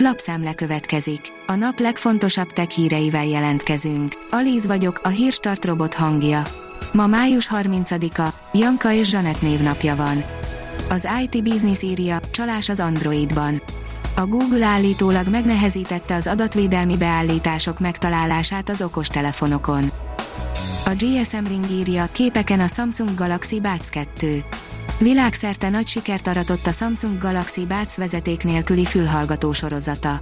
Lapszemle következik. A nap legfontosabb tech híreivel jelentkezünk. Alíz vagyok, a hírstart robot hangja. Ma május 30-a, Janka és Zsanett névnapja van. Az IT Business írja, csalás az Androidban. A Google állítólag megnehezítette az adatvédelmi beállítások megtalálását az okostelefonokon. A GSM Ring írja, képeken a Samsung Galaxy Buds 2. Világszerte nagy sikert aratott a Samsung Galaxy Buds vezeték nélküli fülhallgató sorozata.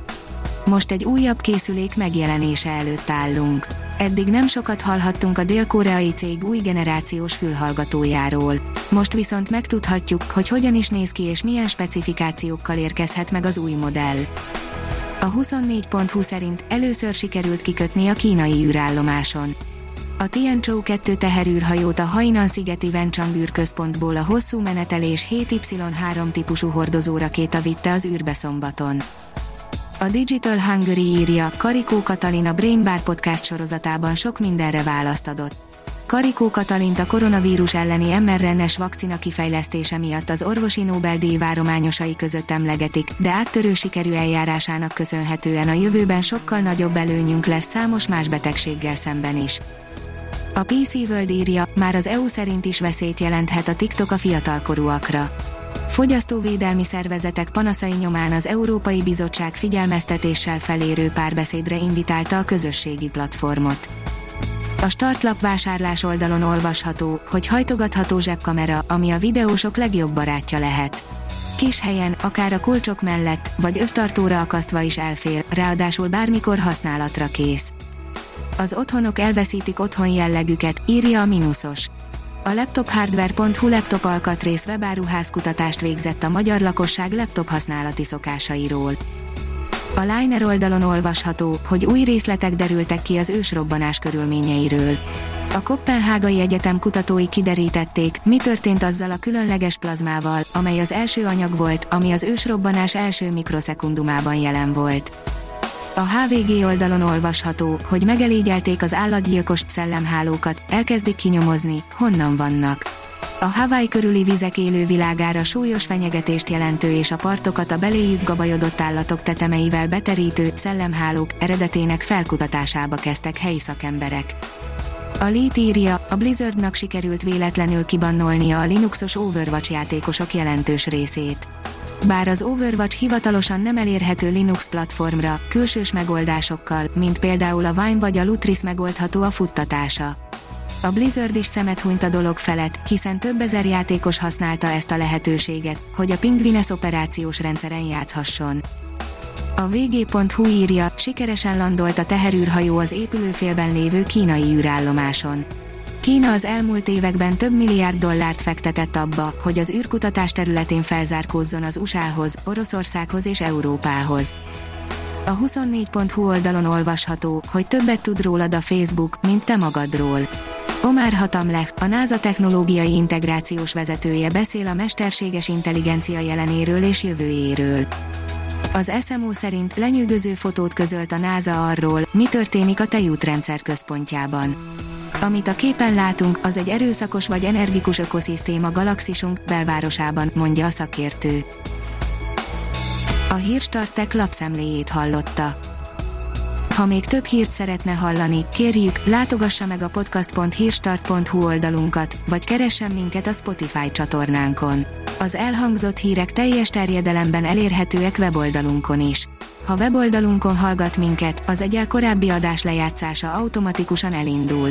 Most egy újabb készülék megjelenése előtt állunk. Eddig nem sokat hallhattunk a dél-koreai cég új generációs fülhallgatójáról. Most viszont megtudhatjuk, hogy hogyan is néz ki és milyen specifikációkkal érkezhet meg az új modell. A 24.20 szerint először sikerült kikötni a kínai űrállomáson. A Tianzhou 2 teherűrhajót a Hainan szigeti Wenchang űrközpontból a hosszú menetelés 7Y3 típusú hordozórakéta vitte az űrbe szombaton. A Digital Hungary írja, Karikó Katalin a Brain Bar podcast sorozatában sok mindenre választ adott. Karikó Katalint a koronavírus elleni mRNA-s vakcina kifejlesztése miatt az orvosi Nobel-díj várományosai között emlegetik, de áttörő sikerű eljárásának köszönhetően a jövőben sokkal nagyobb előnyünk lesz számos más betegséggel szemben is. A PC World írja, már az EU szerint is veszélyt jelenthet a TikTok a fiatalkorúakra. Fogyasztóvédelmi szervezetek panaszai nyomán az Európai Bizottság figyelmeztetéssel felérő párbeszédre invitálta a közösségi platformot. A startlap vásárlás oldalon olvasható, hogy hajtogatható zsebkamera, ami a videósok legjobb barátja lehet. Kis helyen, akár a kulcsok mellett, vagy övtartóra akasztva is elfér, ráadásul bármikor használatra kész. Az otthonok elveszítik otthon jellegüket, írja a Minusos. A laptophardware.hu laptop alkatrész webáruház kutatást végzett a magyar lakosság laptop használati szokásairól. A Liner oldalon olvasható, hogy új részletek derültek ki az ősrobbanás körülményeiről. A Kopenhágai Egyetem kutatói kiderítették, mi történt azzal a különleges plazmával, amely az első anyag volt, ami az ősrobbanás első mikroszekundumában jelen volt. A HVG oldalon olvasható, hogy megelégyelték az állatgyilkos szellemhálókat, elkezdik kinyomozni, honnan vannak. A Hawaii körüli vizek élővilágára súlyos fenyegetést jelentő és a partokat a beléjük gabajodott állatok tetemeivel beterítő szellemhálók eredetének felkutatásába kezdtek helyi szakemberek. A Lead írja, a Blizzardnak sikerült véletlenül kibannolnia a Linuxos Overwatch játékosok jelentős részét. Bár az Overwatch hivatalosan nem elérhető Linux platformra, külsős megoldásokkal, mint például a Vine vagy a Lutris megoldható a futtatása. A Blizzard is szemet hunyt a dolog felett, hiszen több ezer játékos használta ezt a lehetőséget, hogy a Pingvines operációs rendszeren játszhasson. A vg.hu írja, sikeresen landolt a teherűrhajó az épülőfélben lévő kínai űrállomáson. Kína az elmúlt években több milliárd dollárt fektetett abba, hogy az űrkutatás területén felzárkózzon az USA-hoz, Oroszországhoz és Európához. A 24.hu oldalon olvasható, hogy többet tud rólad a Facebook, mint te magadról. Omar Hatamlech, a NASA technológiai integrációs vezetője beszél a mesterséges intelligencia jelenéről és jövőjéről. Az SMO szerint lenyűgöző fotót közölt a NASA arról, mi történik a tejútrendszer központjában. Amit a képen látunk, az egy erőszakos vagy energikus ökoszisztéma galaxisunk belvárosában, mondja a szakértő. A hírstartek lapszemléjét hallotta. Ha még több hírt szeretne hallani, kérjük, látogassa meg a podcast.hírstart.hu oldalunkat, vagy keressen minket a Spotify csatornánkon. Az elhangzott hírek teljes terjedelemben elérhetőek weboldalunkon is. Ha weboldalunkon hallgat minket, az egyel korábbi adás lejátszása automatikusan elindul.